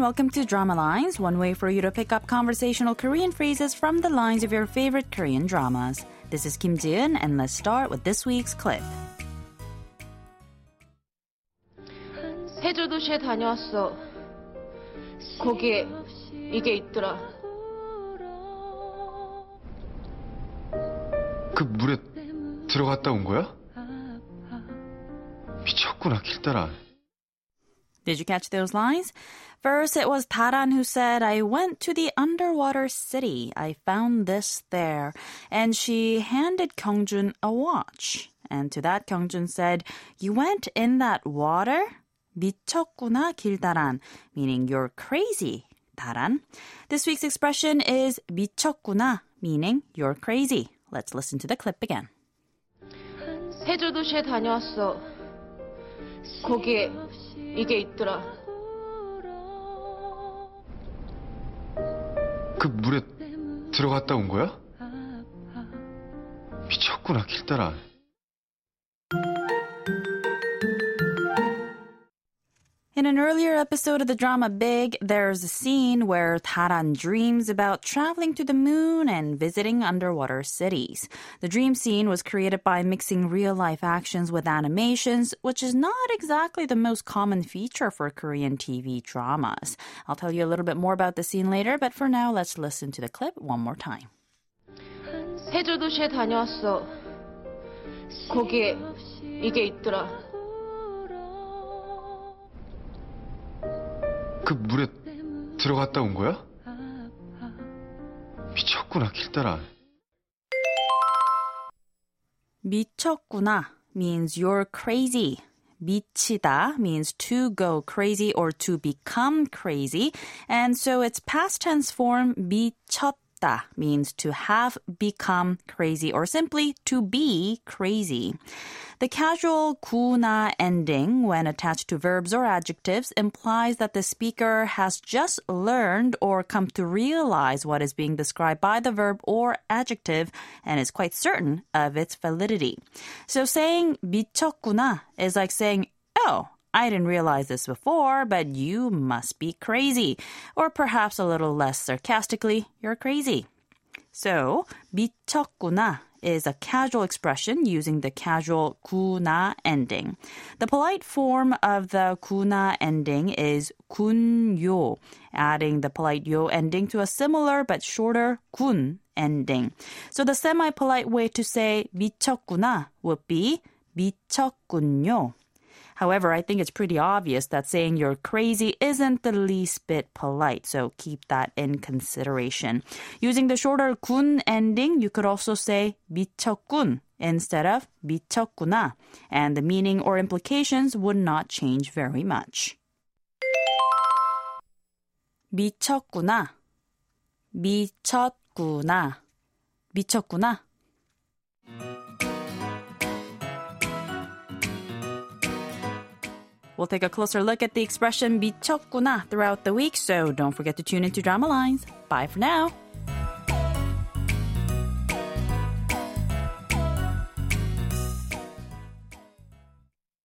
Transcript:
and welcome to Drama Lines, one way for you to pick up conversational Korean phrases from the lines of your favorite Korean dramas. This is Kim Jiun, and let's start with this week's clip. 해조도시에 다녀왔어. 거기에 이게 있더라. 그 물에 들어갔다 온 거야? 미쳤구나, 길다란. Did you catch those lines? First, it was Taran who said, I went to the underwater city. I found this there. And she handed Kyungjun a watch. And to that, Kyungjun said, You went in that water? 미쳤구나, 길다란, meaning you're crazy, 다란. This week's expression is 미쳤구나, meaning you're crazy. Let's listen to the clip again. 해저도시에 다녀왔어. 거기에 이게 있더라. 그 물에 들어갔다 온 거야? 미쳤구나, 길따라. In an earlier episode of the drama Big, there's a scene where Taran dreams about traveling to the moon and visiting underwater cities. The dream scene was created by mixing real life actions with animations, which is not exactly the most common feature for Korean TV dramas. I'll tell you a little bit more about the scene later, but for now, let's listen to the clip one more time. 해저도시에 다녀왔어. 거기에 이게 있더라. 그 물에 들어갔다 온 거야? 미쳤구나, 길따라. 미쳤구나 means you're crazy. 미치다 means to go crazy or to become crazy. And so its past tense form 미쳤 다 means to have become crazy or simply to be crazy. The casual 구나 ending when attached to verbs or adjectives implies that the speaker has just learned or come to realize what is being described by the verb or adjective and is quite certain of its validity. So saying 미쳤구나 is like saying, oh, I didn't realize this before, but you must be crazy. Or perhaps a little less sarcastically, you're crazy. So, 미쳤구나 is a casual expression using the casual 구나 ending. The polite form of the 구나 ending is 군요, adding the polite yo ending to a similar but shorter 군 ending. So the semi-polite way to say 미쳤구나 would be 미쳤군요. However, I think it's pretty obvious that saying you're crazy isn't the least bit polite, so keep that in consideration. Using the shorter 군 ending, you could also say 미쳤군 instead of 미쳤구나, and the meaning or implications would not change very much. 미쳤구나, 미쳤구나, 미쳤구나. We'll take a closer look at the expression 미쳤구나 throughout the week, so don't forget to tune into Drama Lines. Bye for now.